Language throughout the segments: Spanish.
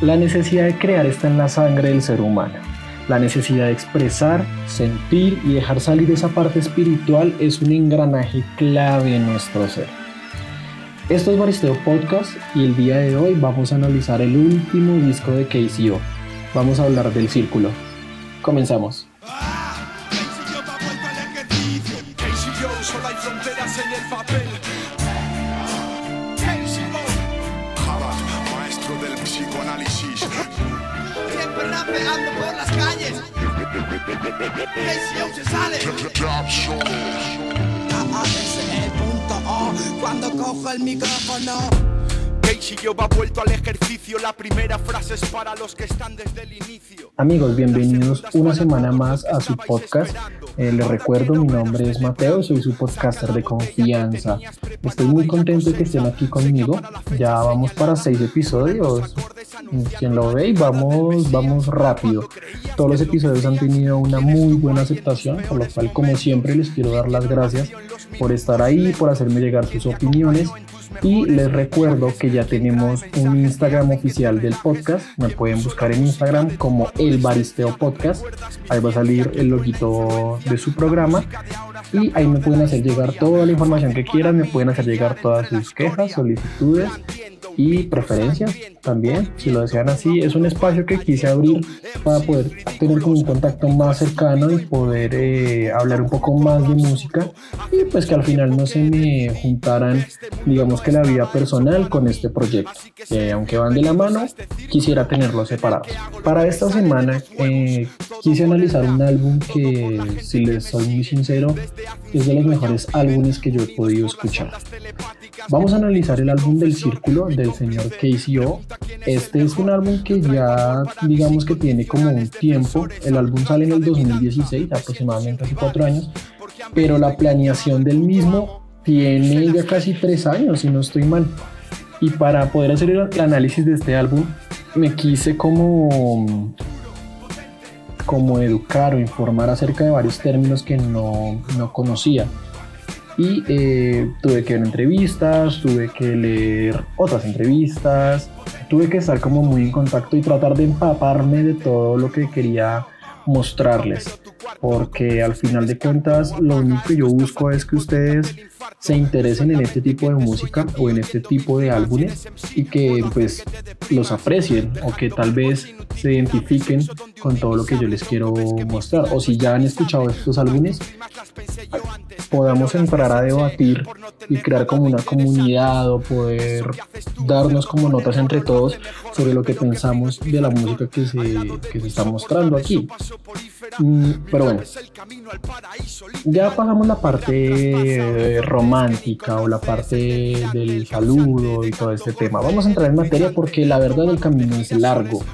La necesidad de crear está en la sangre del ser humano. La necesidad de expresar, sentir y dejar salir esa parte espiritual es un engranaje clave en nuestro ser. Esto es Baristeo Podcast y el día de hoy vamos a analizar el último disco de KCO. Vamos a hablar del círculo. Comenzamos. Se sale. el punto O cuando cojo el micrófono. Casey va vuelto al ejercicio. La primera frase es para los que están desde el inicio. Amigos, bienvenidos una semana más a su podcast. Eh, les recuerdo, mi nombre es Mateo, soy su podcaster de confianza. Estoy muy contento de que estén aquí conmigo. Ya vamos para seis episodios. Quien lo ve, vamos, vamos rápido. Todos los episodios han tenido una muy buena aceptación, por lo cual, como siempre, les quiero dar las gracias por estar ahí, por hacerme llegar sus opiniones y les recuerdo que ya tenemos un Instagram oficial del podcast. Me pueden buscar en Instagram como El Baristeo Podcast. Ahí va a salir el loguito de su programa. Y ahí me pueden hacer llegar toda la información que quieran. Me pueden hacer llegar todas sus quejas, solicitudes y preferencias también, si lo desean así. Es un espacio que quise abrir para poder tener como un contacto más cercano y poder eh, hablar un poco más de música y pues que al final no se me juntaran, digamos que la vida personal con este proyecto. que aunque van de la mano, quisiera tenerlos separados. Para esta semana eh, quise analizar un álbum que, si les soy muy sincero, es de los mejores álbumes que yo he podido escuchar. Vamos a analizar el álbum del Círculo del señor KCO. Este es un álbum que ya digamos que tiene como un tiempo. El álbum sale en el 2016, aproximadamente hace cuatro años, pero la planeación del mismo tiene ya casi tres años, si no estoy mal. Y para poder hacer el análisis de este álbum, me quise como como educar o informar acerca de varios términos que no, no conocía y eh, tuve que ver entrevistas, tuve que leer otras entrevistas, tuve que estar como muy en contacto y tratar de empaparme de todo lo que quería mostrarles, porque al final de cuentas lo único que yo busco es que ustedes se interesen en este tipo de música o en este tipo de álbumes y que pues los aprecien o que tal vez se identifiquen con todo lo que yo les quiero mostrar o si ya han escuchado estos álbumes podamos entrar a debatir y crear como una comunidad o poder darnos como notas entre todos sobre lo que pensamos de la música que se, que se está mostrando aquí. Mm, pero bueno, ya pasamos la parte romántica o la parte del saludo y todo este tema. Vamos a entrar en materia porque la verdad el camino es largo.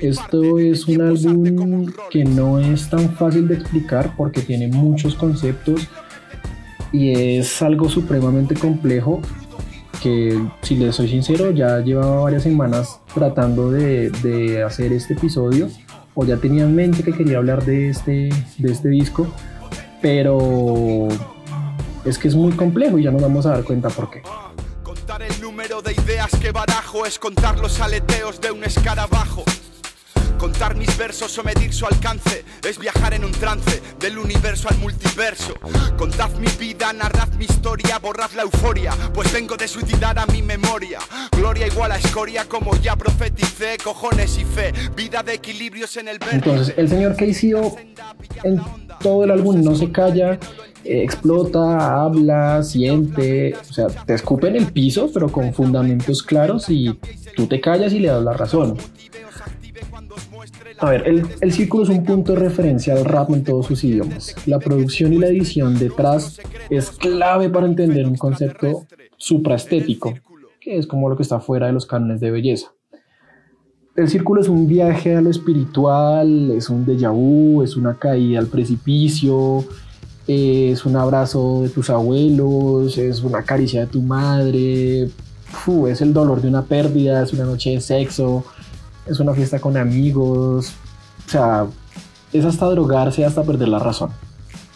Esto es un álbum que no es tan fácil de explicar porque tiene muchos conceptos y es algo supremamente complejo que si les soy sincero ya llevaba varias semanas tratando de, de hacer este episodio o ya tenía en mente que quería hablar de este, de este disco, pero es que es muy complejo y ya nos vamos a dar cuenta por qué. Contar el número de ideas que barajo es contar los aleteos de un escarabajo. Contar mis versos o medir su alcance es viajar en un trance del universo al multiverso. Contad mi vida, narrad mi historia, borrad la euforia, pues vengo de suicidar a mi memoria. Gloria igual a escoria, como ya profeticé, cojones y fe, vida de equilibrios en el verde. Entonces, el señor KCO en todo el álbum no se calla, eh, explota, habla, siente, o sea, te escupe en el piso, pero con fundamentos claros y tú te callas y le das la razón. A ver, el, círculo es un punto de referencia al rap en todos sus idiomas. La producción y la edición detrás es clave para entender un concepto supraestético, que es como lo que está fuera de los cánones de belleza. El círculo es un viaje a lo espiritual, es un déjà vu, es una caída al precipicio, es un abrazo de tus abuelos, es una caricia de tu madre, es el dolor de una pérdida, es una noche de sexo, es una fiesta con amigos, o sea, es hasta drogarse, hasta perder la razón.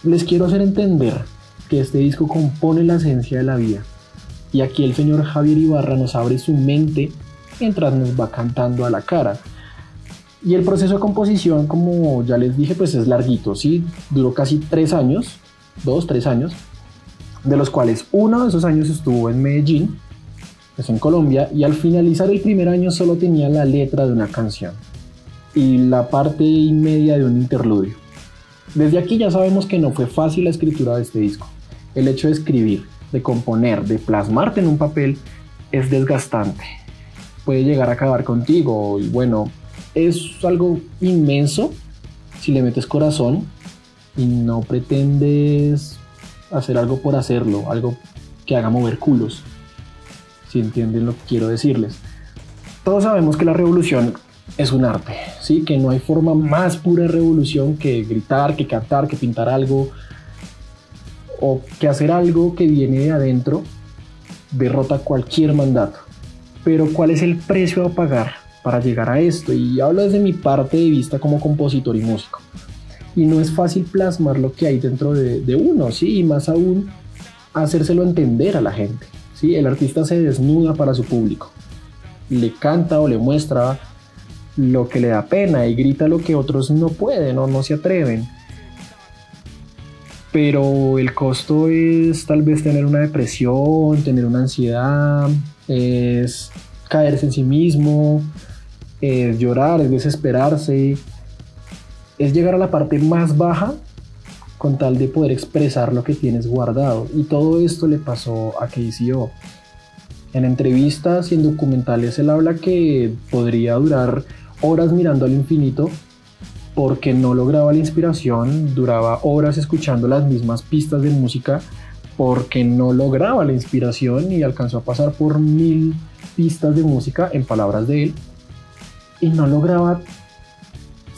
Les quiero hacer entender que este disco compone la esencia de la vida. Y aquí el señor Javier Ibarra nos abre su mente mientras nos va cantando a la cara. Y el proceso de composición, como ya les dije, pues es larguito, ¿sí? Duró casi tres años, dos, tres años, de los cuales uno de esos años estuvo en Medellín, es en Colombia, y al finalizar el primer año solo tenía la letra de una canción y la parte y media de un interludio. Desde aquí ya sabemos que no fue fácil la escritura de este disco. El hecho de escribir, de componer, de plasmarte en un papel es desgastante. Puede llegar a acabar contigo y bueno, es algo inmenso si le metes corazón y no pretendes hacer algo por hacerlo, algo que haga mover culos. Si entienden lo que quiero decirles. Todos sabemos que la revolución es un arte, ¿sí? Que no hay forma más pura de revolución que gritar, que cantar, que pintar algo o que hacer algo que viene de adentro derrota cualquier mandato. Pero ¿cuál es el precio a pagar para llegar a esto? Y hablo desde mi parte de vista como compositor y músico. Y no es fácil plasmar lo que hay dentro de, uno, ¿sí? Y más aún hacérselo entender a la gente, ¿sí? El artista se desnuda para su público. Le canta o le muestra lo que le da pena y grita lo que otros no pueden o no se atreven. Pero el costo es tal vez tener una depresión, tener una ansiedad, es caerse en sí mismo, es llorar, es desesperarse, es llegar a la parte más baja con tal de poder expresar lo que tienes guardado. Y todo esto le pasó a KCO. En entrevistas y en documentales él habla que podría durar horas mirando al infinito porque no lograba la inspiración, duraba horas escuchando las mismas pistas de música porque no lograba la inspiración y alcanzó a pasar por mil pistas de música en palabras de él y no lograba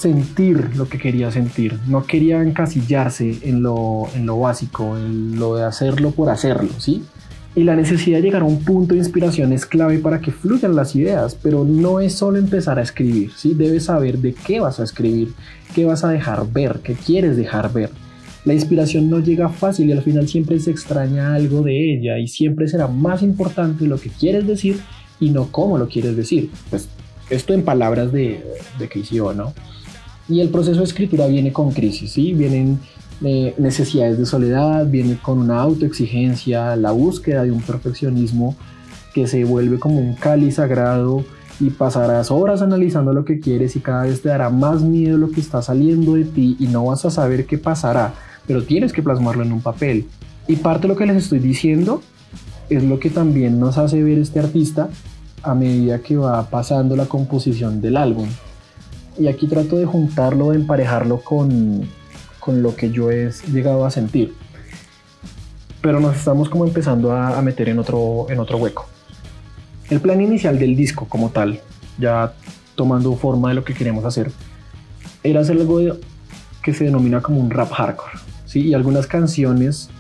sentir lo que quería sentir, no quería encasillarse en lo, en lo básico, en lo de hacerlo por hacerlo, ¿sí? Y la necesidad de llegar a un punto de inspiración es clave para que fluyan las ideas, pero no es solo empezar a escribir, ¿sí? Debes saber de qué vas a escribir, qué vas a dejar ver, qué quieres dejar ver. La inspiración no llega fácil y al final siempre se extraña algo de ella y siempre será más importante lo que quieres decir y no cómo lo quieres decir. Pues esto en palabras de, de Keisio, ¿no? Y el proceso de escritura viene con crisis, ¿sí? Vienen necesidades de soledad, viene con una autoexigencia, la búsqueda de un perfeccionismo que se vuelve como un cáliz sagrado y pasarás horas analizando lo que quieres y cada vez te dará más miedo lo que está saliendo de ti y no vas a saber qué pasará, pero tienes que plasmarlo en un papel. Y parte de lo que les estoy diciendo es lo que también nos hace ver este artista a medida que va pasando la composición del álbum. Y aquí trato de juntarlo, de emparejarlo con, con lo que yo he llegado a sentir. Pero nos estamos como empezando a, meter en otro, en otro hueco. El plan inicial del disco como tal, ya tomando forma de lo que queremos hacer, era hacer algo que se denomina como un rap hardcore. ¿sí? Y algunas canciones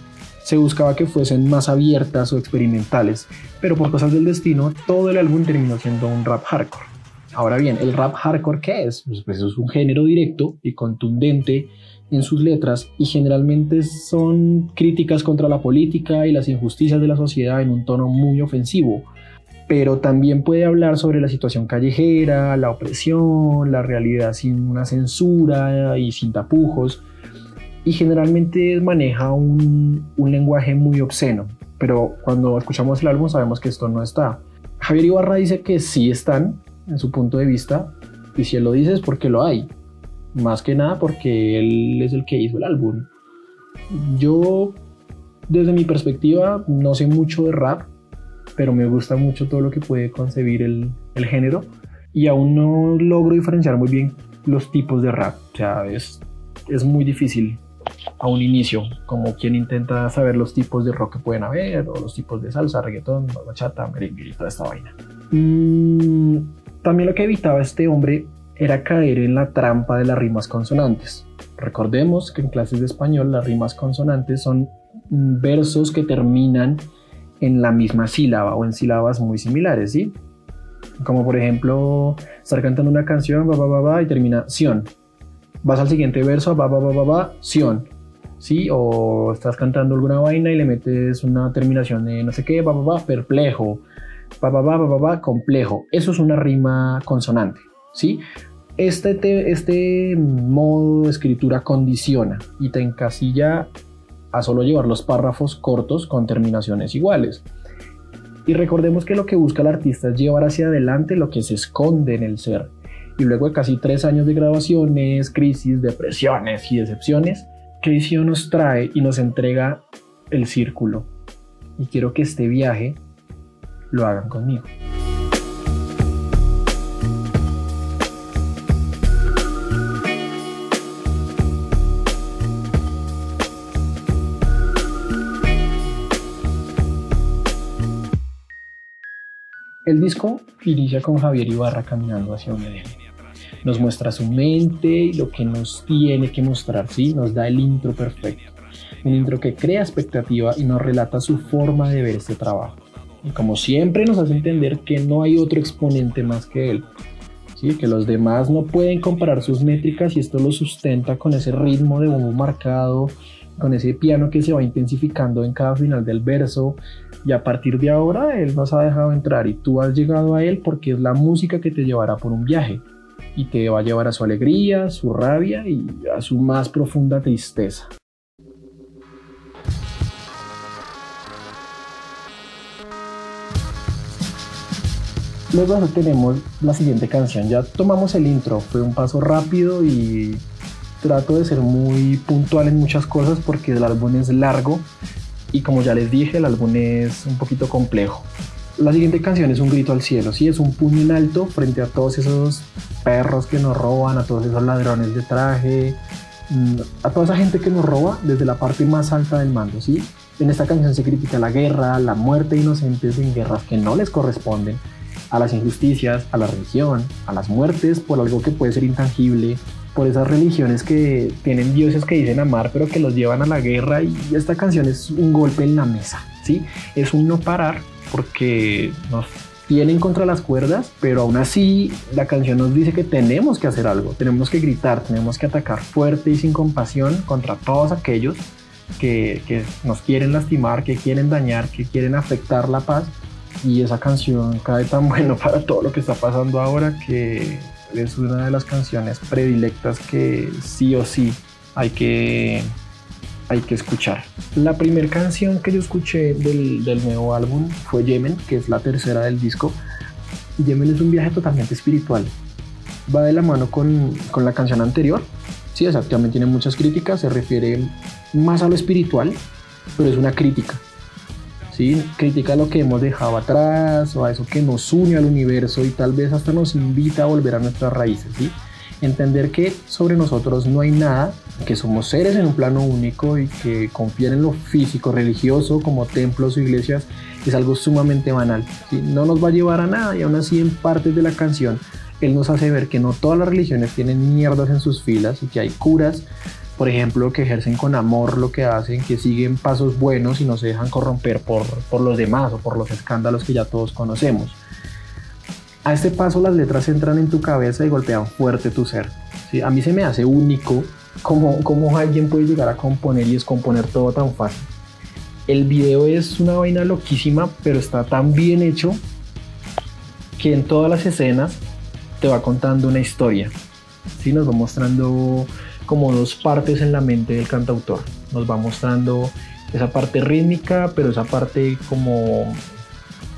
se buscaba que fuesen más abiertas o experimentales, pero por cosas del destino, todo el álbum terminó siendo un rap hardcore. Ahora bien, ¿el rap hardcore qué es? Pues, pues es un género directo y contundente en sus letras y generalmente son críticas contra la política y las injusticias de la sociedad en un tono muy ofensivo, pero también puede hablar sobre la situación callejera, la opresión, la realidad sin una censura y sin tapujos, y generalmente maneja un, un lenguaje muy obsceno, pero cuando escuchamos el álbum sabemos que esto no está. Javier Ibarra dice que sí están en su punto de vista, y si él lo dice es porque lo hay, más que nada porque él es el que hizo el álbum. Yo, desde mi perspectiva, no sé mucho de rap, pero me gusta mucho todo lo que puede concebir el, el género y aún no logro diferenciar muy bien los tipos de rap. O sea, es, es muy difícil a un inicio, como quien intenta saber los tipos de rock que pueden haber, o los tipos de salsa, reggaetón, bachata, merengue y toda esta vaina. Mm, también lo que evitaba este hombre era caer en la trampa de las rimas consonantes. Recordemos que en clases de español las rimas consonantes son versos que terminan en la misma sílaba o en sílabas muy similares, ¿sí? Como por ejemplo, estar cantando una canción, va, va, y termina sion. Vas al siguiente verso, va, va, sion. ¿Sí? O estás cantando alguna vaina y le metes una terminación de no sé qué, va, perplejo. Pa, pa, pa, pa, complejo. Eso es una rima consonante, ¿sí? Este, este modo de escritura condiciona y te encasilla a solo llevar los párrafos cortos con terminaciones iguales. Y recordemos que lo que busca el artista es llevar hacia adelante lo que se esconde en el ser. Y luego de casi tres años de grabaciones, crisis, depresiones y decepciones, Casey nos trae y nos entrega el círculo. Y quiero que este viaje lo hagan conmigo. El disco inicia con Javier Ibarra caminando hacia Edén. Nos muestra su mente y lo que nos tiene que mostrar, ¿sí? Nos da el intro perfecto. Un intro que crea expectativa y nos relata su forma de ver este trabajo. Como siempre nos hace entender que no hay otro exponente más que él. ¿sí? Que los demás no pueden comparar sus métricas y esto lo sustenta con ese ritmo de bombo marcado, con ese piano que se va intensificando en cada final del verso, y a partir de ahora Él nos ha dejado entrar y tú has llegado a Él porque es la música que te llevará por un viaje y te va a llevar a su alegría, su rabia y a su más profunda tristeza. Luego tenemos la siguiente canción. Ya tomamos el intro, fue un paso rápido y trato de ser muy puntual en muchas cosas porque el álbum es largo y como ya les dije, el álbum es un poquito complejo. La siguiente canción es un grito al cielo, sí, es un puño en alto frente a todos esos perros que nos roban, a todos esos ladrones de traje, mm, a toda esa gente que nos roba desde la parte más alta del mando, sí. En esta canción se critica la guerra, la muerte de inocentes en guerras que no les corresponden, a las injusticias, a la religión, a las muertes por algo que puede ser intangible, por esas religiones que tienen dioses que dicen amar pero que los llevan a la guerra y esta canción es un golpe en la mesa, ¿sí? Es un no parar porque nos tienen contra las cuerdas, pero aún así la canción nos dice que tenemos que hacer algo, tenemos que gritar, tenemos que atacar fuerte y sin compasión contra todos aquellos que, que nos quieren lastimar, que quieren dañar, que quieren afectar la paz y esa canción cae tan bueno para todo lo que está pasando ahora que es una de las canciones predilectas que sí o sí hay que, hay que escuchar. La primera canción que yo escuché del, del, nuevo álbum fue Yemen, que es la tercera del disco. Yemen es un viaje totalmente espiritual. Va de la mano con, con la canción anterior. Sí, exactamente, tiene muchas críticas, se refiere más a lo espiritual, pero es una crítica Critica lo que hemos dejado atrás o a eso que nos une al universo y tal vez hasta nos invita a volver a nuestras raíces, ¿sí? Entender que sobre nosotros no hay nada, que somos seres en un plano único y que confiar en lo físico, religioso, como templos o iglesias, es algo sumamente banal. ¿sí? No nos va a llevar a nada y aún así en partes de la canción él nos hace ver que no todas las religiones tienen mierdas en sus filas y que hay curas por ejemplo, que ejercen con amor lo que hacen, que siguen pasos buenos y no se dejan corromper por, por los demás o por los escándalos que ya todos conocemos. A este paso las letras entran en tu cabeza y golpean fuerte tu ser. ¿sí? A mí se me hace único cómo, cómo alguien puede llegar a componer y descomponer todo tan fácil. El video es una vaina loquísima, pero está tan bien hecho que en todas las escenas te va contando una historia. ¿sí? Nos va mostrando como dos partes en la mente del cantautor. Nos va mostrando esa parte rítmica, pero esa parte como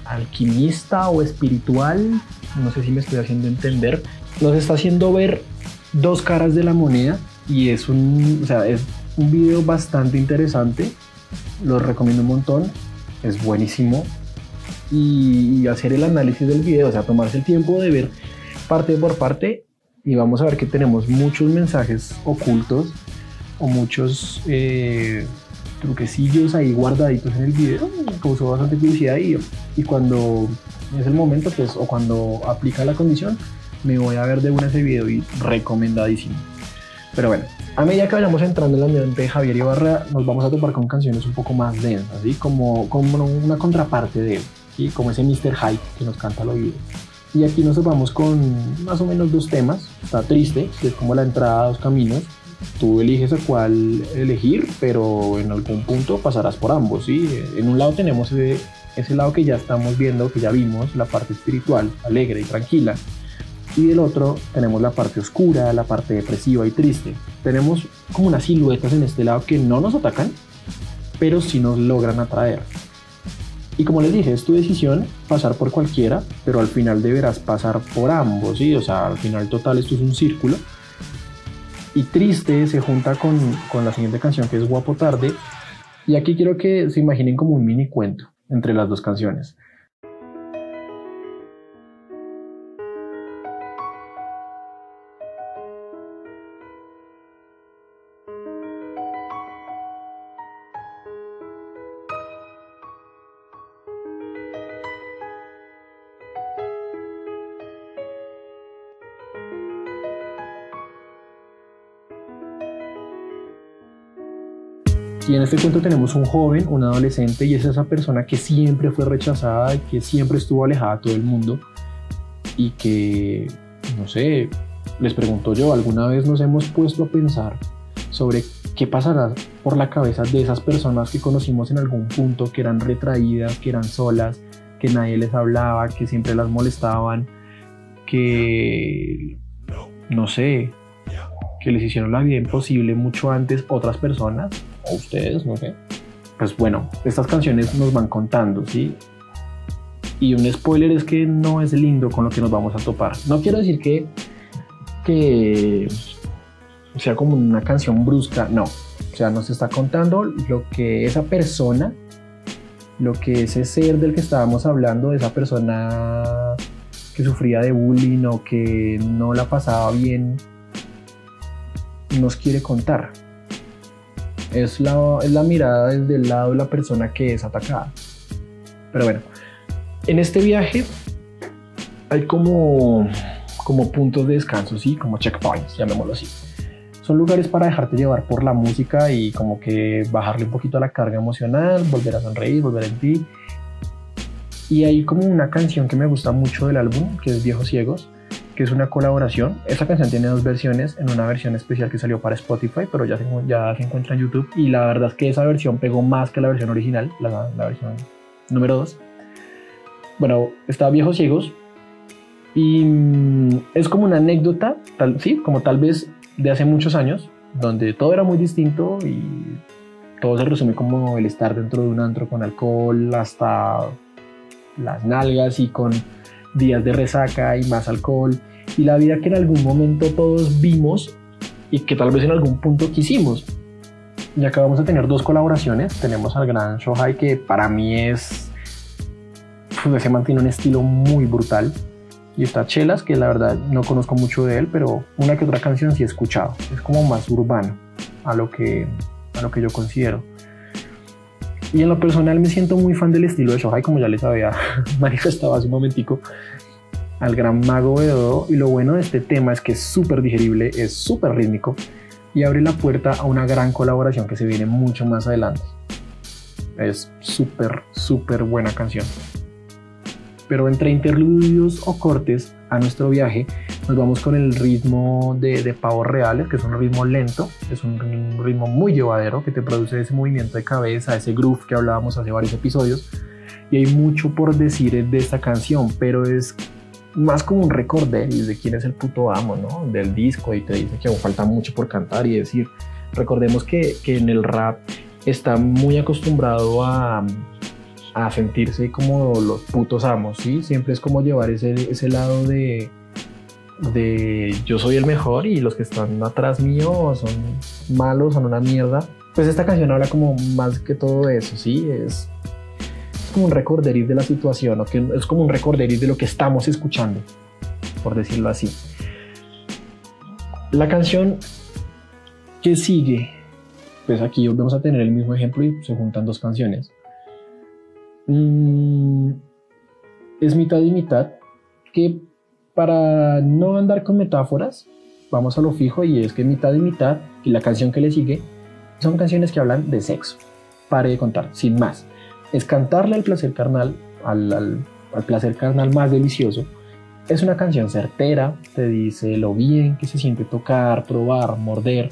alquimista o espiritual, no sé si me estoy haciendo entender, nos está haciendo ver dos caras de la moneda y es un, o sea, es un video bastante interesante, lo recomiendo un montón, es buenísimo. Y hacer el análisis del video, o sea, tomarse el tiempo de ver parte por parte y vamos a ver que tenemos muchos mensajes ocultos o muchos eh, truquecillos ahí guardaditos en el video. Causó bastante curiosidad y, y cuando es el momento, pues, o cuando aplica la condición, me voy a ver de una ese video y recomendadísimo. Pero bueno, a medida que vayamos entrando en la mente de Javier Ibarra, nos vamos a topar con canciones un poco más densas, como, como una contraparte de él, como ese Mr. Hype que nos canta al oído. Y aquí nos vamos con más o menos dos temas. Está triste, que es como la entrada a dos caminos. Tú eliges a cuál elegir, pero en algún punto pasarás por ambos. ¿sí? En un lado tenemos ese lado que ya estamos viendo, que ya vimos, la parte espiritual, alegre y tranquila. Y del otro tenemos la parte oscura, la parte depresiva y triste. Tenemos como unas siluetas en este lado que no nos atacan, pero sí nos logran atraer. Y como les dije, es tu decisión pasar por cualquiera, pero al final deberás pasar por ambos, ¿sí? O sea, al final total esto es un círculo. Y triste se junta con, con la siguiente canción que es Guapo Tarde. Y aquí quiero que se imaginen como un mini cuento entre las dos canciones. Y en este cuento tenemos un joven, un adolescente, y es esa persona que siempre fue rechazada, que siempre estuvo alejada de todo el mundo y que, no sé, les pregunto yo, ¿alguna vez nos hemos puesto a pensar sobre qué pasará por la cabeza de esas personas que conocimos en algún punto, que eran retraídas, que eran solas, que nadie les hablaba, que siempre las molestaban, que, no sé, que les hicieron la vida imposible mucho antes otras personas? O ustedes, no sé. Pues bueno, estas canciones nos van contando, ¿sí? Y un spoiler es que no es lindo con lo que nos vamos a topar. No quiero decir que, que sea como una canción brusca, no. O sea, nos está contando lo que esa persona, lo que ese ser del que estábamos hablando, esa persona que sufría de bullying o que no la pasaba bien, nos quiere contar es la, es la mirada desde el lado de la persona que es atacada. Pero bueno, en este viaje hay como, como puntos de descanso, ¿sí? Como checkpoints, llamémoslo así. Son lugares para dejarte llevar por la música y como que bajarle un poquito a la carga emocional, volver a sonreír, volver en ti. Y hay como una canción que me gusta mucho del álbum, que es Viejos Ciegos, que es una colaboración. Esta canción tiene dos versiones, en una versión especial que salió para Spotify, pero ya se, encuentra en YouTube. Y la verdad es que esa versión pegó más que la versión original, la, versión número 2. Bueno, está Viejos Ciegos. Y mm, es como una anécdota, sí, como tal vez de hace muchos años, donde todo era muy distinto y todo se resume como el estar dentro de un antro con alcohol hasta las nalgas y con días de resaca y más alcohol y la vida que en algún momento todos vimos y que tal vez en algún punto quisimos. Y acabamos de tener dos colaboraciones. Tenemos al gran Shohai que para mí es... se mantiene un estilo muy brutal. Y está Chelas, que la verdad no conozco mucho de él, pero una que otra canción sí he escuchado. Es como más urbano a lo que, a lo que yo considero. Y en lo personal me siento muy fan del estilo de Shohai, como ya les había manifestado hace un momentico, al gran mago de Dodo. Y lo bueno de este tema es que es súper digerible, es súper rítmico y abre la puerta a una gran colaboración que se viene mucho más adelante. Es súper, súper buena canción. Pero entre interludios o cortes a nuestro viaje, nos vamos con el ritmo de, de pavos reales, que es un ritmo lento, es un ritmo muy llevadero que te produce ese movimiento de cabeza, ese groove que hablábamos hace varios episodios. Y hay mucho por decir de esta canción, pero es más como un recorderis de quién es el puto amo, ¿no? Del disco y te dice que aún falta mucho por cantar y decir, recordemos que, que en el rap está muy acostumbrado a, a sentirse como los putos amos, ¿sí? Siempre es como llevar ese, ese lado de, de yo soy el mejor y los que están atrás mío son malos, son una mierda. Pues esta canción habla como más que todo eso, ¿sí? Es, como un recorderis de la situación, que es como un recorderis de lo que estamos escuchando, por decirlo así. La canción que sigue, pues aquí vamos a tener el mismo ejemplo y se juntan dos canciones. Mm, es mitad y mitad, que para no andar con metáforas, vamos a lo fijo y es que mitad y mitad y la canción que le sigue son canciones que hablan de sexo. Pare de contar, sin más. Es cantarle al placer carnal, al, al placer carnal más delicioso. Es una canción certera, te dice lo bien que se siente tocar, probar, morder.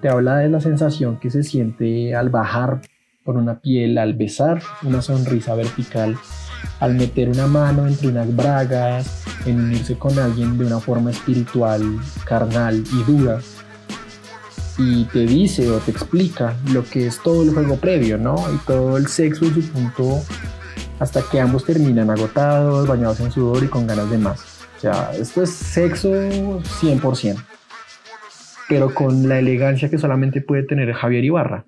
Te habla de la sensación que se siente al bajar por una piel, al besar una sonrisa vertical, al meter una mano entre unas bragas, en unirse con alguien de una forma espiritual, carnal y dura, y te dice o te explica lo que es todo el juego previo, ¿no? Y todo el sexo en su punto hasta que ambos terminan agotados, bañados en sudor y con ganas de más. O sea, esto es sexo 100%, pero con la elegancia que solamente puede tener Javier Ibarra.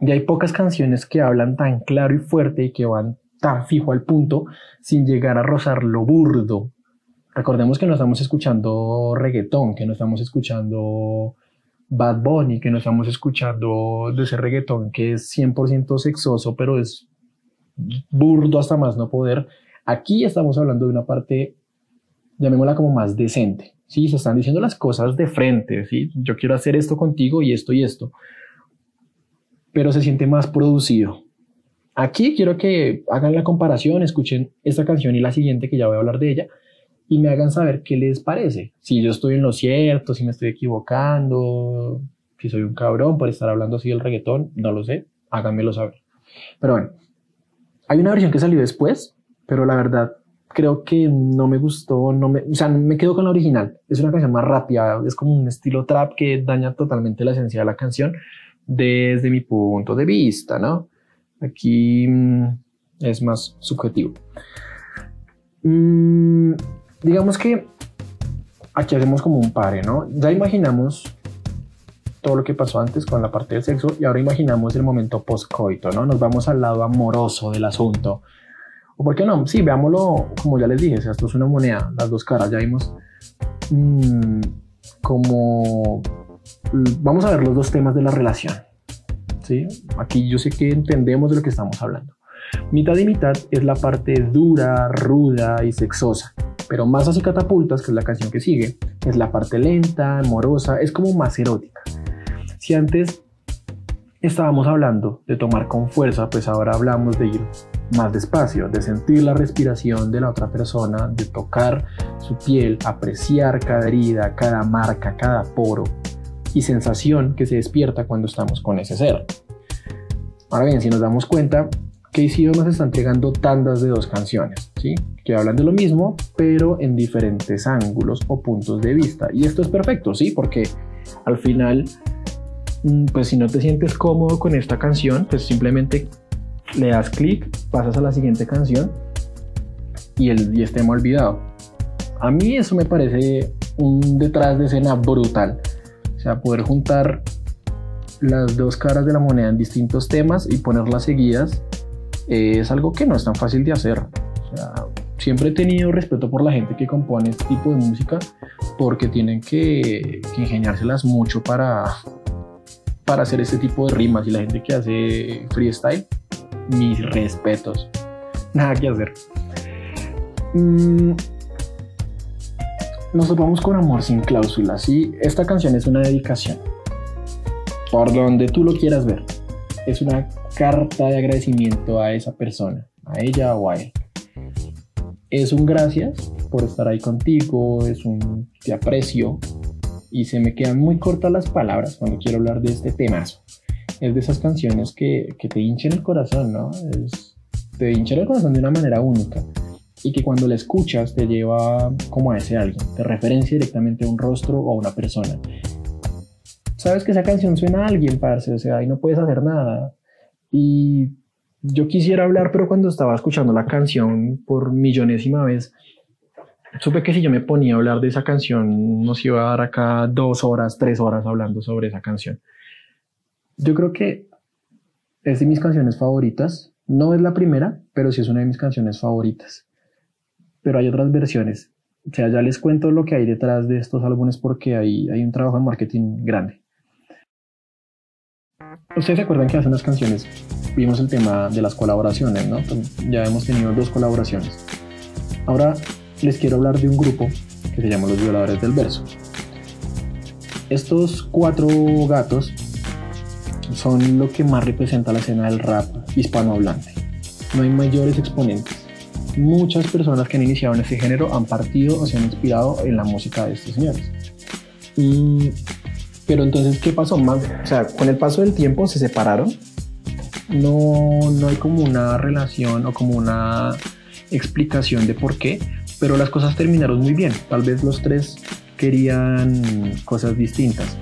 Y hay pocas canciones que hablan tan claro y fuerte y que van tan fijo al punto sin llegar a rozar lo burdo. Recordemos que no estamos escuchando reggaetón, que no estamos escuchando Bad Bunny, que no estamos escuchando de ese reggaetón que es 100% sexoso, pero es burdo hasta más no poder. Aquí estamos hablando de una parte, llamémosla como más decente. Sí, se están diciendo las cosas de frente, ¿sí? Yo quiero hacer esto contigo y esto y esto. Pero se siente más producido. Aquí quiero que hagan la comparación, escuchen esta canción y la siguiente que ya voy a hablar de ella y me hagan saber qué les parece. Si yo estoy en lo cierto, si me estoy equivocando, si soy un cabrón por estar hablando así del reggaetón, no lo sé, háganmelo saber. Pero bueno, hay una versión que salió después, pero la verdad creo que no me gustó, no me, o sea, me quedo con la original. Es una canción más rápida, es como un estilo trap que daña totalmente la esencia de la canción desde mi punto de vista, ¿no? Aquí mm, es más subjetivo. Mm, digamos que aquí hacemos como un pare, ¿no? Ya imaginamos todo lo que pasó antes con la parte del sexo y ahora imaginamos el momento post-coito, ¿no? Nos vamos al lado amoroso del asunto. ¿O por qué no? Sí, veámoslo, como ya les dije, esto es una moneda, las dos caras, ya vimos mm, como... Vamos a ver los dos temas de la relación, ¿sí? Aquí yo sé que entendemos de lo que estamos hablando. Mitad y mitad es la parte dura, ruda y sexosa pero más así catapultas, que es la canción que sigue, es la parte lenta, amorosa, es como más erótica. Si antes estábamos hablando de tomar con fuerza, pues ahora hablamos de ir más despacio, de sentir la respiración de la otra persona, de tocar su piel, apreciar cada herida, cada marca, cada poro y sensación que se despierta cuando estamos con ese ser. Ahora bien, si nos damos cuenta, KCO nos está entregando tandas de dos canciones, ¿sí? que hablan de lo mismo, pero en diferentes ángulos o puntos de vista. Y esto es perfecto, ¿sí? Porque al final, mm, pues si no te sientes cómodo con esta canción, pues simplemente le das clic, pasas a la siguiente canción y el y tema olvidado. A mí eso me parece un detrás de escena brutal. O sea, poder juntar las dos caras de la moneda en distintos temas y ponerlas seguidas es algo que no es tan fácil de hacer. O sea, siempre he tenido respeto por la gente que compone este tipo de música porque tienen que, ingeniárselas mucho para, para hacer este tipo de rimas y la gente que hace freestyle, mis respetos. Nada que hacer. Mm, nos vamos con Amor sin cláusulas y esta canción es una dedicación. Por donde tú lo quieras ver. Es una carta de agradecimiento a esa persona, a ella o a él. Es un gracias por estar ahí contigo, es un te aprecio y se me quedan muy cortas las palabras cuando quiero hablar de este temazo. Es de esas canciones que, que te hinchan el corazón, ¿no? Es, te hinchan el corazón de una manera única y que cuando la escuchas te lleva como a ese alguien, te referencia directamente a un rostro o a una persona. Sabes que esa canción suena a alguien, parce, o sea, ahí no puedes hacer nada. Y yo quisiera hablar, pero cuando estaba escuchando la canción por millonésima vez, supe que si yo me ponía a hablar de esa canción, nos iba a dar acá dos horas, tres horas hablando sobre esa canción. Yo creo que es de mis canciones favoritas. No es la primera, pero sí es una de mis canciones favoritas. Pero hay otras versiones. O sea, ya les cuento lo que hay detrás de estos álbumes porque hay, hay un trabajo de marketing grande. Ustedes se acuerdan que hace unas canciones vimos el tema de las colaboraciones, ¿no? Ya hemos tenido dos colaboraciones. Ahora les quiero hablar de un grupo que se llama Los Violadores del Verso. Estos cuatro gatos son lo que más representa la escena del rap hispanohablante. No hay mayores exponentes. Muchas personas que han iniciado en este género han partido o se han inspirado en la música de estos señores. Pero entonces, ¿qué pasó? Más, o sea, con el paso del tiempo se separaron no, no hay como una relación o como una explicación de por qué, pero las cosas terminaron muy bien. Tal vez los tres querían cosas distintas.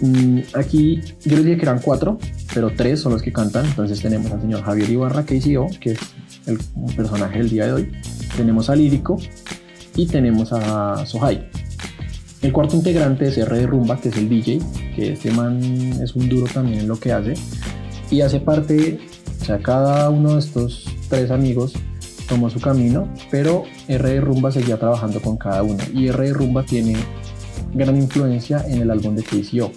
Mm, aquí yo les dije que eran cuatro, pero tres son los que cantan. Entonces tenemos al señor Javier Ibarra, que hizo, que es el personaje del día de hoy. Tenemos a Lírico y tenemos a Sohai. El cuarto integrante es R de Rumba, que es el DJ, que este man es un duro también en lo que hace. Y hace parte, o sea, cada uno de estos tres amigos tomó su camino, pero R de Rumba seguía trabajando con cada uno. Y R de Rumba tiene gran influencia en el álbum de KCO.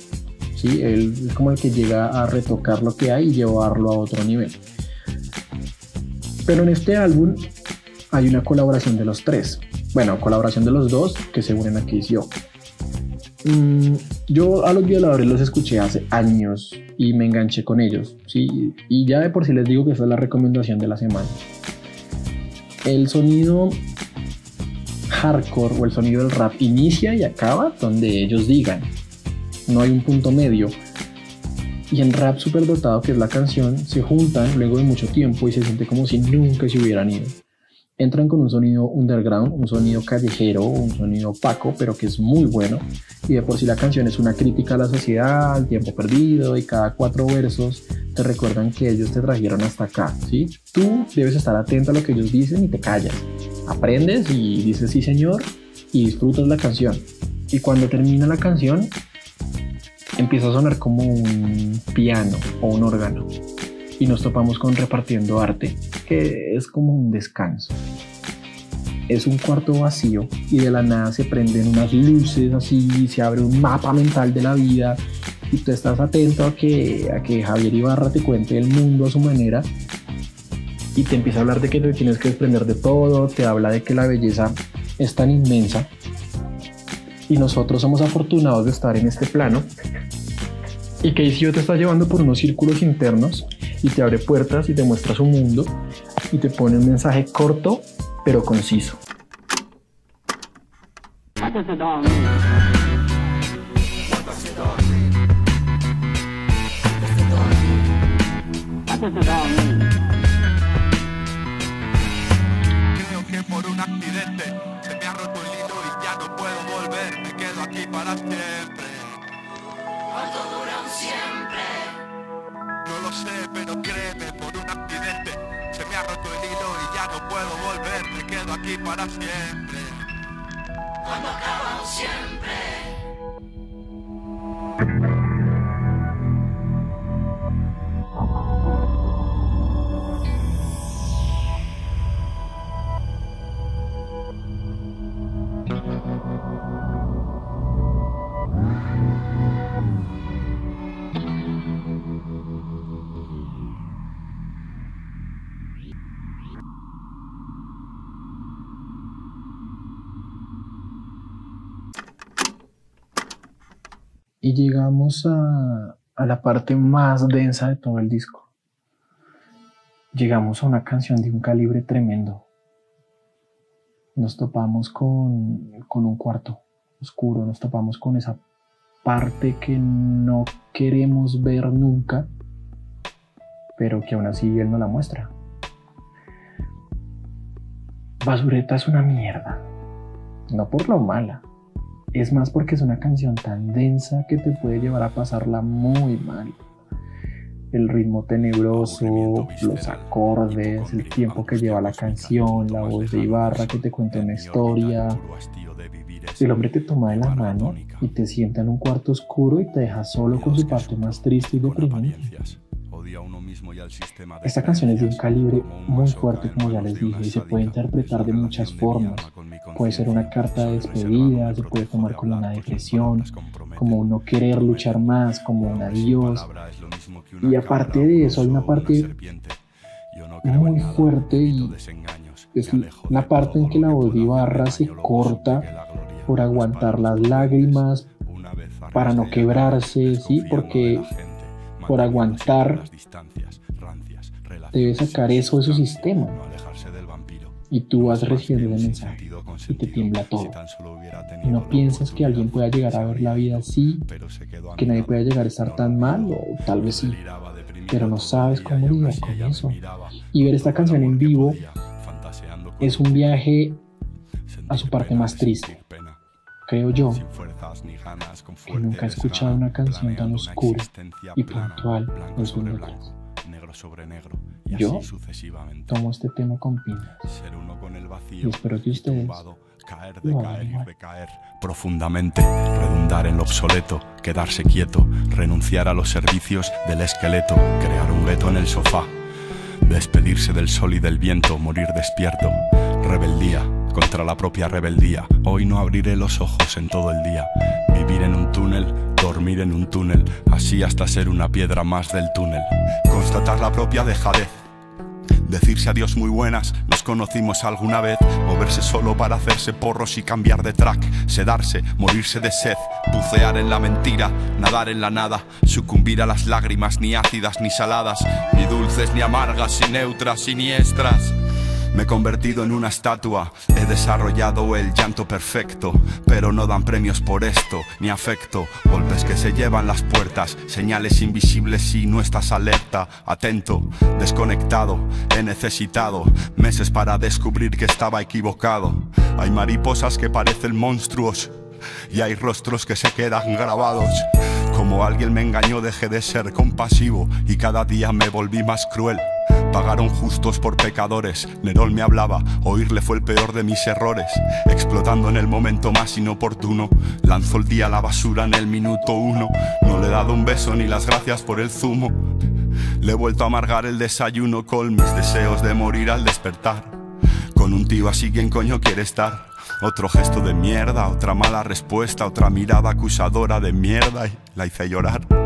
¿sí? Él es como el que llega a retocar lo que hay y llevarlo a otro nivel. Pero en este álbum hay una colaboración de los tres. Bueno, colaboración de los dos que se unen a KCO. Mm, yo a los violadores los escuché hace años y me enganché con ellos, ¿sí? Y ya de por sí les digo que es la recomendación de la semana. El sonido hardcore o el sonido del rap inicia y acaba donde ellos digan. No hay un punto medio. Y en rap super dotado, que es la canción, se juntan luego de mucho tiempo y se siente como si nunca se hubieran ido. Entran con un sonido underground, un sonido callejero, un sonido opaco, pero que es muy bueno. Y de por sí la canción es una crítica a la sociedad, al tiempo perdido, y cada cuatro versos te recuerdan que ellos te trajeron hasta acá, ¿sí? Tú debes estar atento a lo que ellos dicen y te callas aprendes y dices sí señor y disfrutas la canción. Y cuando termina la canción, empieza a sonar como un piano o un órgano. Y nos topamos con repartiendo arte, que es como un descanso. Es un cuarto vacío y de la nada se prenden unas luces así, se abre un mapa mental de la vida y tú estás atento a que, a que Javier Ibarra te cuente el mundo a su manera y te empieza a hablar de que te tienes que desprender de todo, te habla de que la belleza es tan inmensa y nosotros somos afortunados de estar en este plano y que te está llevando por unos círculos internos y te abre puertas y te muestra su mundo y te pone un mensaje corto pero conciso. por un accidente puedo volver. Me quedo aquí para siempre. ¿Cuánto dura un siempre? No lo sé, pero créeme, por un accidente se me ha roto el hilo y ya no puedo volver. Me quedo aquí para siempre. Cuando acaba un siempre. Llegamos a, la parte más densa de todo el disco. Llegamos a una canción de un calibre tremendo. Nos topamos con, con un cuarto oscuro, nos topamos con esa parte que no queremos ver nunca, pero que aún así él no la muestra. Basureta es una mierda, no por lo mala, es más porque es una canción tan densa que te puede llevar a pasarla muy mal. El ritmo tenebroso, los acordes, el tiempo que lleva la canción, la voz de Ibarra que te cuenta una historia. El hombre te toma de la mano y te sienta en un cuarto oscuro y te deja solo con su parte más triste y deprimente. Esta canción es de un calibre muy fuerte, como ya les dije, y se puede interpretar de muchas formas. Puede ser una carta de despedida, se puede tomar como una depresión, como no querer luchar más, como un adiós. Y aparte de eso, hay una parte muy fuerte y es la parte en que la voz de Ibarra se corta por aguantar las lágrimas, para no quebrarse, ¿sí? Porque por aguantar debe sacar eso de su sistema. Y tú vas recibiendo el mensaje. y te tiembla todo. Y no piensas que alguien pueda llegar a ver la vida así, que nadie pueda llegar a estar tan mal, o tal vez sí, pero no sabes cómo lidiar con eso. Y ver esta canción en vivo es un viaje a su parte más triste. Creo yo que nunca he escuchado una canción tan oscura y puntual en sus letras. Yo tomo este tema con pinzas. Y espero que ustedes caer, decaer y caer profundamente, redundar en lo obsoleto, quedarse quieto, renunciar a los servicios del esqueleto, crear un gueto en el sofá, despedirse del sol y del viento, morir despierto, rebeldía contra la propia rebeldía. Hoy no abriré los ojos en todo el día, vivir en un túnel, dormir en un túnel, así hasta ser una piedra más del túnel, constatar la propia dejadez Decirse adiós muy buenas, nos conocimos alguna vez. Moverse solo para hacerse porros y cambiar de track. Sedarse, morirse de sed, bucear en la mentira, nadar en la nada. Sucumbir a las lágrimas, ni ácidas ni saladas, ni dulces ni amargas, ni neutras, siniestras. Me he convertido en una estatua, he desarrollado el llanto perfecto, pero no dan premios por esto, ni afecto, golpes que se llevan las puertas, señales invisibles si no estás alerta, atento, desconectado, he necesitado meses para descubrir que estaba equivocado. Hay mariposas que parecen monstruos y hay rostros que se quedan grabados. Como alguien me engañó dejé de ser compasivo y cada día me volví más cruel. Pagaron justos por pecadores. Nerón me hablaba, oírle fue el peor de mis errores. Explotando en el momento más inoportuno, lanzó el día a la basura en el minuto uno. No le he dado un beso ni las gracias por el zumo. Le he vuelto a amargar el desayuno con mis deseos de morir al despertar. Con un tío así, ¿quién coño quiere estar? Otro gesto de mierda, otra mala respuesta, otra mirada acusadora de mierda y la hice llorar.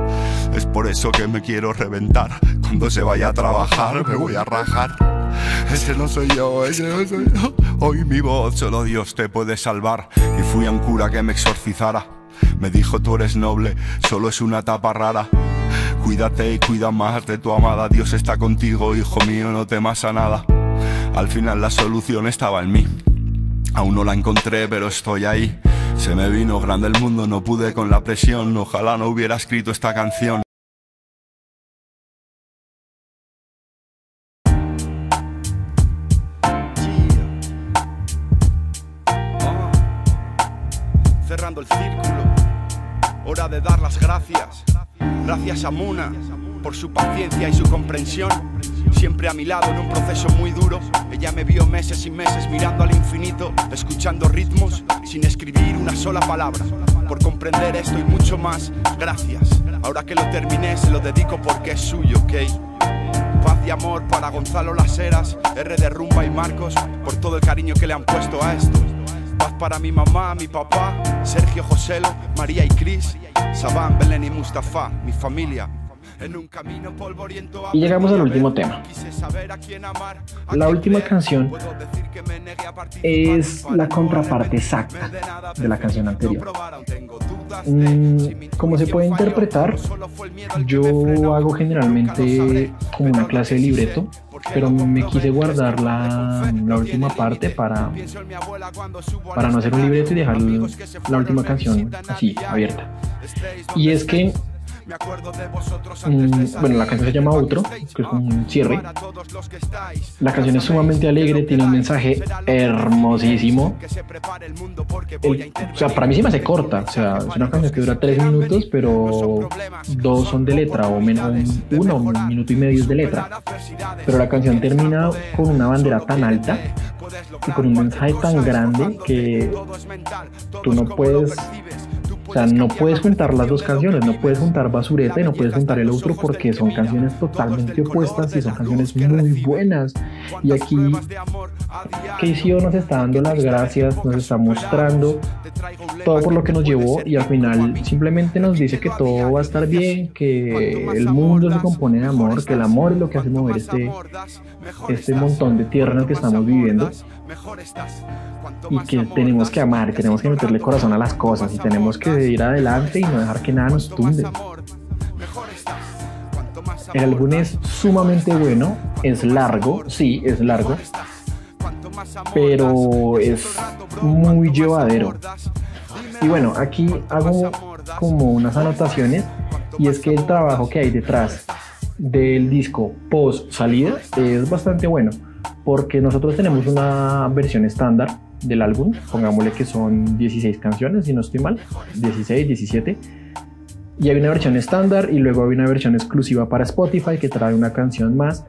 Es por eso que me quiero reventar. Cuando se vaya a trabajar me voy a rajar. Ese no soy yo, ese no soy yo. Hoy mi voz, solo Dios te puede salvar. Y fui a un cura que me exorcizara. Me dijo tú eres noble, solo es una tapa rara. Cuídate y cuida más de tu amada. Dios está contigo, hijo mío, no temas a nada. Al final la solución estaba en mí. Aún no la encontré, pero estoy ahí. Se me vino grande el mundo, no pude con la presión. Ojalá no hubiera escrito esta canción. Cerrando el círculo, hora de dar las gracias. Gracias a Muna por su paciencia y su comprensión. Siempre a mi lado en un proceso muy duro. Ella me vio meses y meses mirando al infinito, escuchando ritmos sin escribir una sola palabra. Por comprender esto y mucho más, gracias. Ahora que lo terminé, se lo dedico porque es suyo, ¿ok? Paz y amor para Gonzalo Las Heras, R de Rumba y Marcos, por todo el cariño que le han puesto a esto. Paz para mi mamá, mi papá, Sergio Joselo, María y Cris, Sabán, Belén y Mustafa, mi familia, y llegamos al último tema. La última canción es la contraparte exacta de la canción anterior. Mm, como se puede interpretar, yo hago generalmente como una clase de libreto, pero me quise guardar la, la última parte para, para no hacer un libreto y dejar la última canción así, abierta. Y es que Mm, bueno, la canción se llama Outro, que es un cierre. La canción es sumamente alegre, tiene un mensaje hermosísimo. o sea, para mí sí me hace corta. O sea, es una canción que dura tres minutos, pero dos son de letra, o menos uno, un minuto y medio es de letra. Pero la canción termina con una bandera tan alta y con un mensaje tan grande que tú no puedes o sea, no puedes juntar las dos canciones, no puedes juntar Basureta y no puedes juntar el otro porque son canciones totalmente opuestas y son canciones muy buenas. Y aquí KCO nos está dando las gracias, nos está mostrando todo por lo que nos llevó y al final simplemente nos dice que todo va a estar bien, que el mundo se compone de amor, que el amor es lo que hace mover este, este montón de tierra en el que estamos viviendo y que tenemos que amar, tenemos que meterle corazón a las cosas y tenemos que ir adelante y no dejar que nada nos tumbe. El álbum es sumamente bueno, es largo, sí, es largo, pero es muy llevadero. Y bueno, aquí hago como unas anotaciones y es que el trabajo que hay detrás del disco post salida es bastante bueno porque nosotros tenemos una versión estándar del álbum, pongámosle que son 16 canciones, si no estoy mal, 16, 17. Y hay una versión estándar y luego hay una versión exclusiva para Spotify que trae una canción más.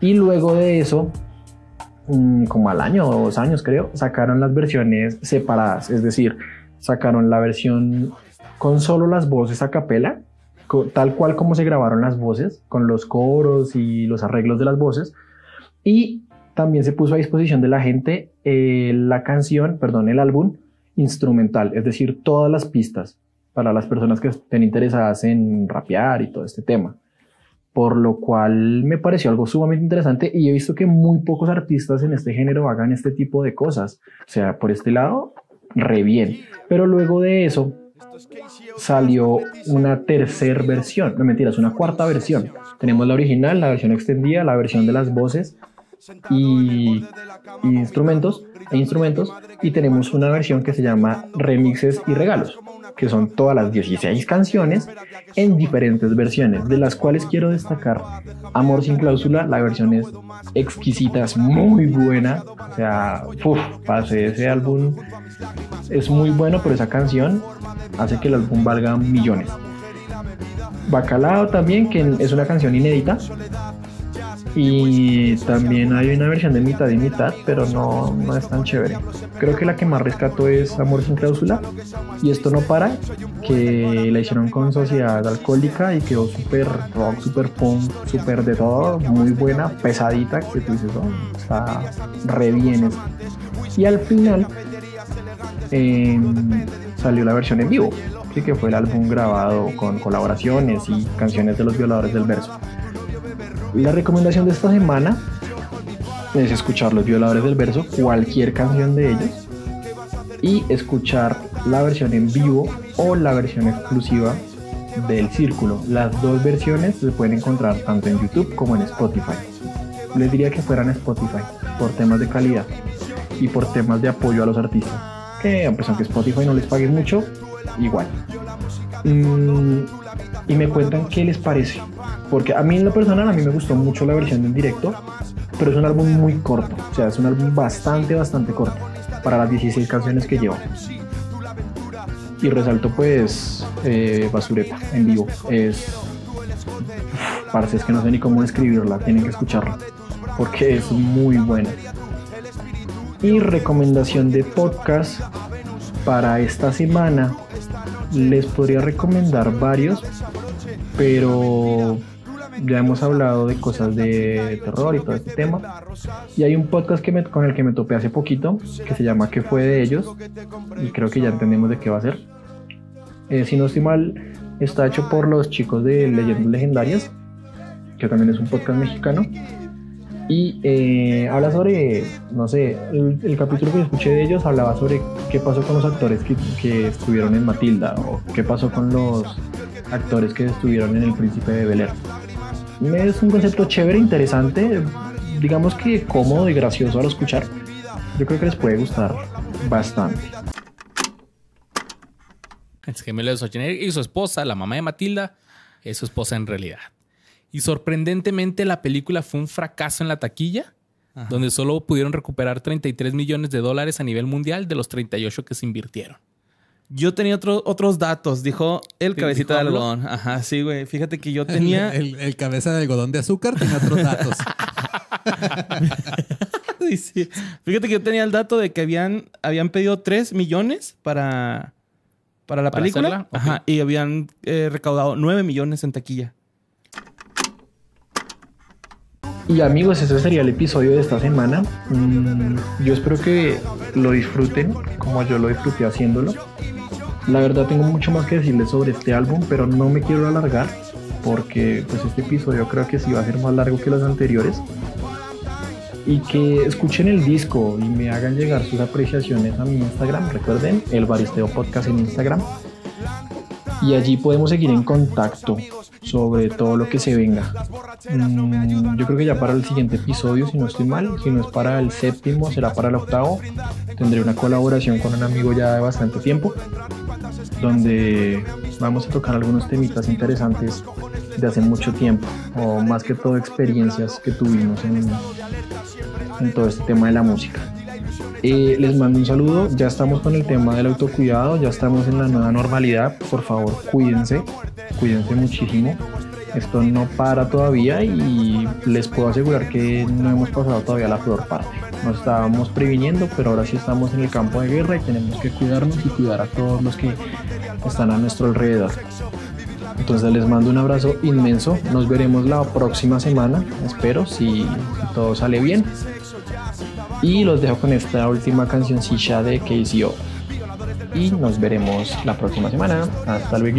Y luego de eso, mm, como al año o dos años creo, sacaron las versiones separadas, es decir, sacaron la versión con solo las voces a capela, tal cual como se grabaron las voces, con los coros y los arreglos de las voces. Y también se puso a disposición de la gente eh, la canción, perdón, el álbum instrumental, es decir, todas las pistas para las personas que estén interesadas en rapear y todo este tema. Por lo cual me pareció algo sumamente interesante y he visto que muy pocos artistas en este género hagan este tipo de cosas. O sea, por este lado, re bien. Pero luego de eso salió una tercera versión, no mentiras, una cuarta versión. Tenemos la original, la versión extendida, la versión de las voces y, instrumentos e instrumentos y tenemos una versión que se llama remixes y regalos que son todas las 16 canciones en diferentes versiones, de las cuales quiero destacar Amor sin cláusula, la versión es exquisita, es muy buena, o sea, uff, pase ese álbum, es muy bueno, pero esa canción hace que el álbum valga millones. Bacalao también, que es una canción inédita, y también hay una versión de mitad y mitad, pero no, no es tan chévere. Creo que la que más rescato es Amor sin cláusula. Y esto no para, que la hicieron con Sociedad Alcohólica y quedó súper rock, súper punk, súper de todo, muy buena, pesadita, que tú dices, oh, está re Y al final em, salió la versión en vivo, que fue el álbum grabado con colaboraciones y canciones de los violadores del verso. La recomendación de esta semana es escuchar Los Violadores del Verso, cualquier canción de ellos, y escuchar la versión en vivo o la versión exclusiva del Círculo. Las dos versiones se pueden encontrar tanto en YouTube como en Spotify. Les diría que fueran Spotify por temas de calidad y por temas de apoyo a los artistas. Que a pesar que Spotify no les pague mucho, igual. Mm, y me cuentan qué les parece. Porque a mí en lo personal, a mí me gustó mucho la versión en directo, pero es un álbum muy corto. O sea, es un álbum bastante, bastante corto para las 16 canciones que lleva. Y resalto pues eh, Basureta en vivo. Es... Parece es que no sé ni cómo describirla, tienen que escucharla. Porque es muy buena. Y recomendación de podcast para esta semana. Les podría recomendar varios, pero ya hemos hablado de cosas de terror y todo este tema. Y hay un podcast que me, con el que me topé hace poquito que se llama ¿Qué fue de ellos? Y creo que ya entendemos de qué va a ser. Eh, si no estoy mal, está hecho por los chicos de Leyendas Legendarias, que también es un podcast mexicano. Y eh, habla sobre, no sé, el, capítulo que escuché de ellos hablaba sobre qué pasó con los actores que, estuvieron en Matilda o qué pasó con los actores que estuvieron en El Príncipe de Bel Air. Es un concepto chévere, interesante, digamos que cómodo y gracioso al escuchar. Yo creo que les puede gustar bastante. Es gemelo de Schwarzenegger y su esposa, la mamá de Matilda, es su esposa en realidad. Y sorprendentemente la película fue un fracaso en la taquilla, donde solo pudieron recuperar 33 millones de dólares a nivel mundial de los 38 que se invirtieron. Yo tenía otros datos, dijo el cabecita de algodón. Ajá, sí, güey. Fíjate que yo tenía. El, cabeza de algodón de azúcar tenía otros datos. sí, Fíjate que yo tenía el dato de que habían, habían pedido 3 millones para, para la película. Ajá, y habían eh, recaudado 9 millones en taquilla. Y amigos, ese sería el episodio de esta semana. Mm, yo espero que lo disfruten como yo lo disfruté haciéndolo. La verdad tengo mucho más que decirles sobre este álbum, pero no me quiero alargar porque pues este episodio creo que sí va a ser más largo que los anteriores. Y que escuchen el disco y me hagan llegar sus apreciaciones a mi Instagram. Recuerden, el Baristeo Podcast en Instagram. Y allí podemos seguir en contacto sobre todo lo que se venga. Mm, yo creo que ya para el siguiente episodio, si no estoy mal, si no es para el séptimo, será para el octavo, tendré una colaboración con un amigo ya de bastante tiempo, donde vamos a tocar algunos temitas interesantes de hace mucho tiempo, o más que todo experiencias que tuvimos en, en todo este tema de la música. Les mando un saludo, ya estamos con el tema del autocuidado, ya estamos en la nueva normalidad, por favor cuídense, cuídense muchísimo, esto no para todavía y les puedo asegurar que no hemos pasado todavía la peor parte. Nos estábamos previniendo, pero ahora sí estamos en el campo de guerra y tenemos que cuidarnos y cuidar a todos los que están a nuestro alrededor. Entonces les mando un abrazo inmenso. Nos veremos la próxima semana, espero, si todo sale bien. Y los dejo con esta última cancioncilla de KCO. Y nos veremos la próxima semana. Hasta luego.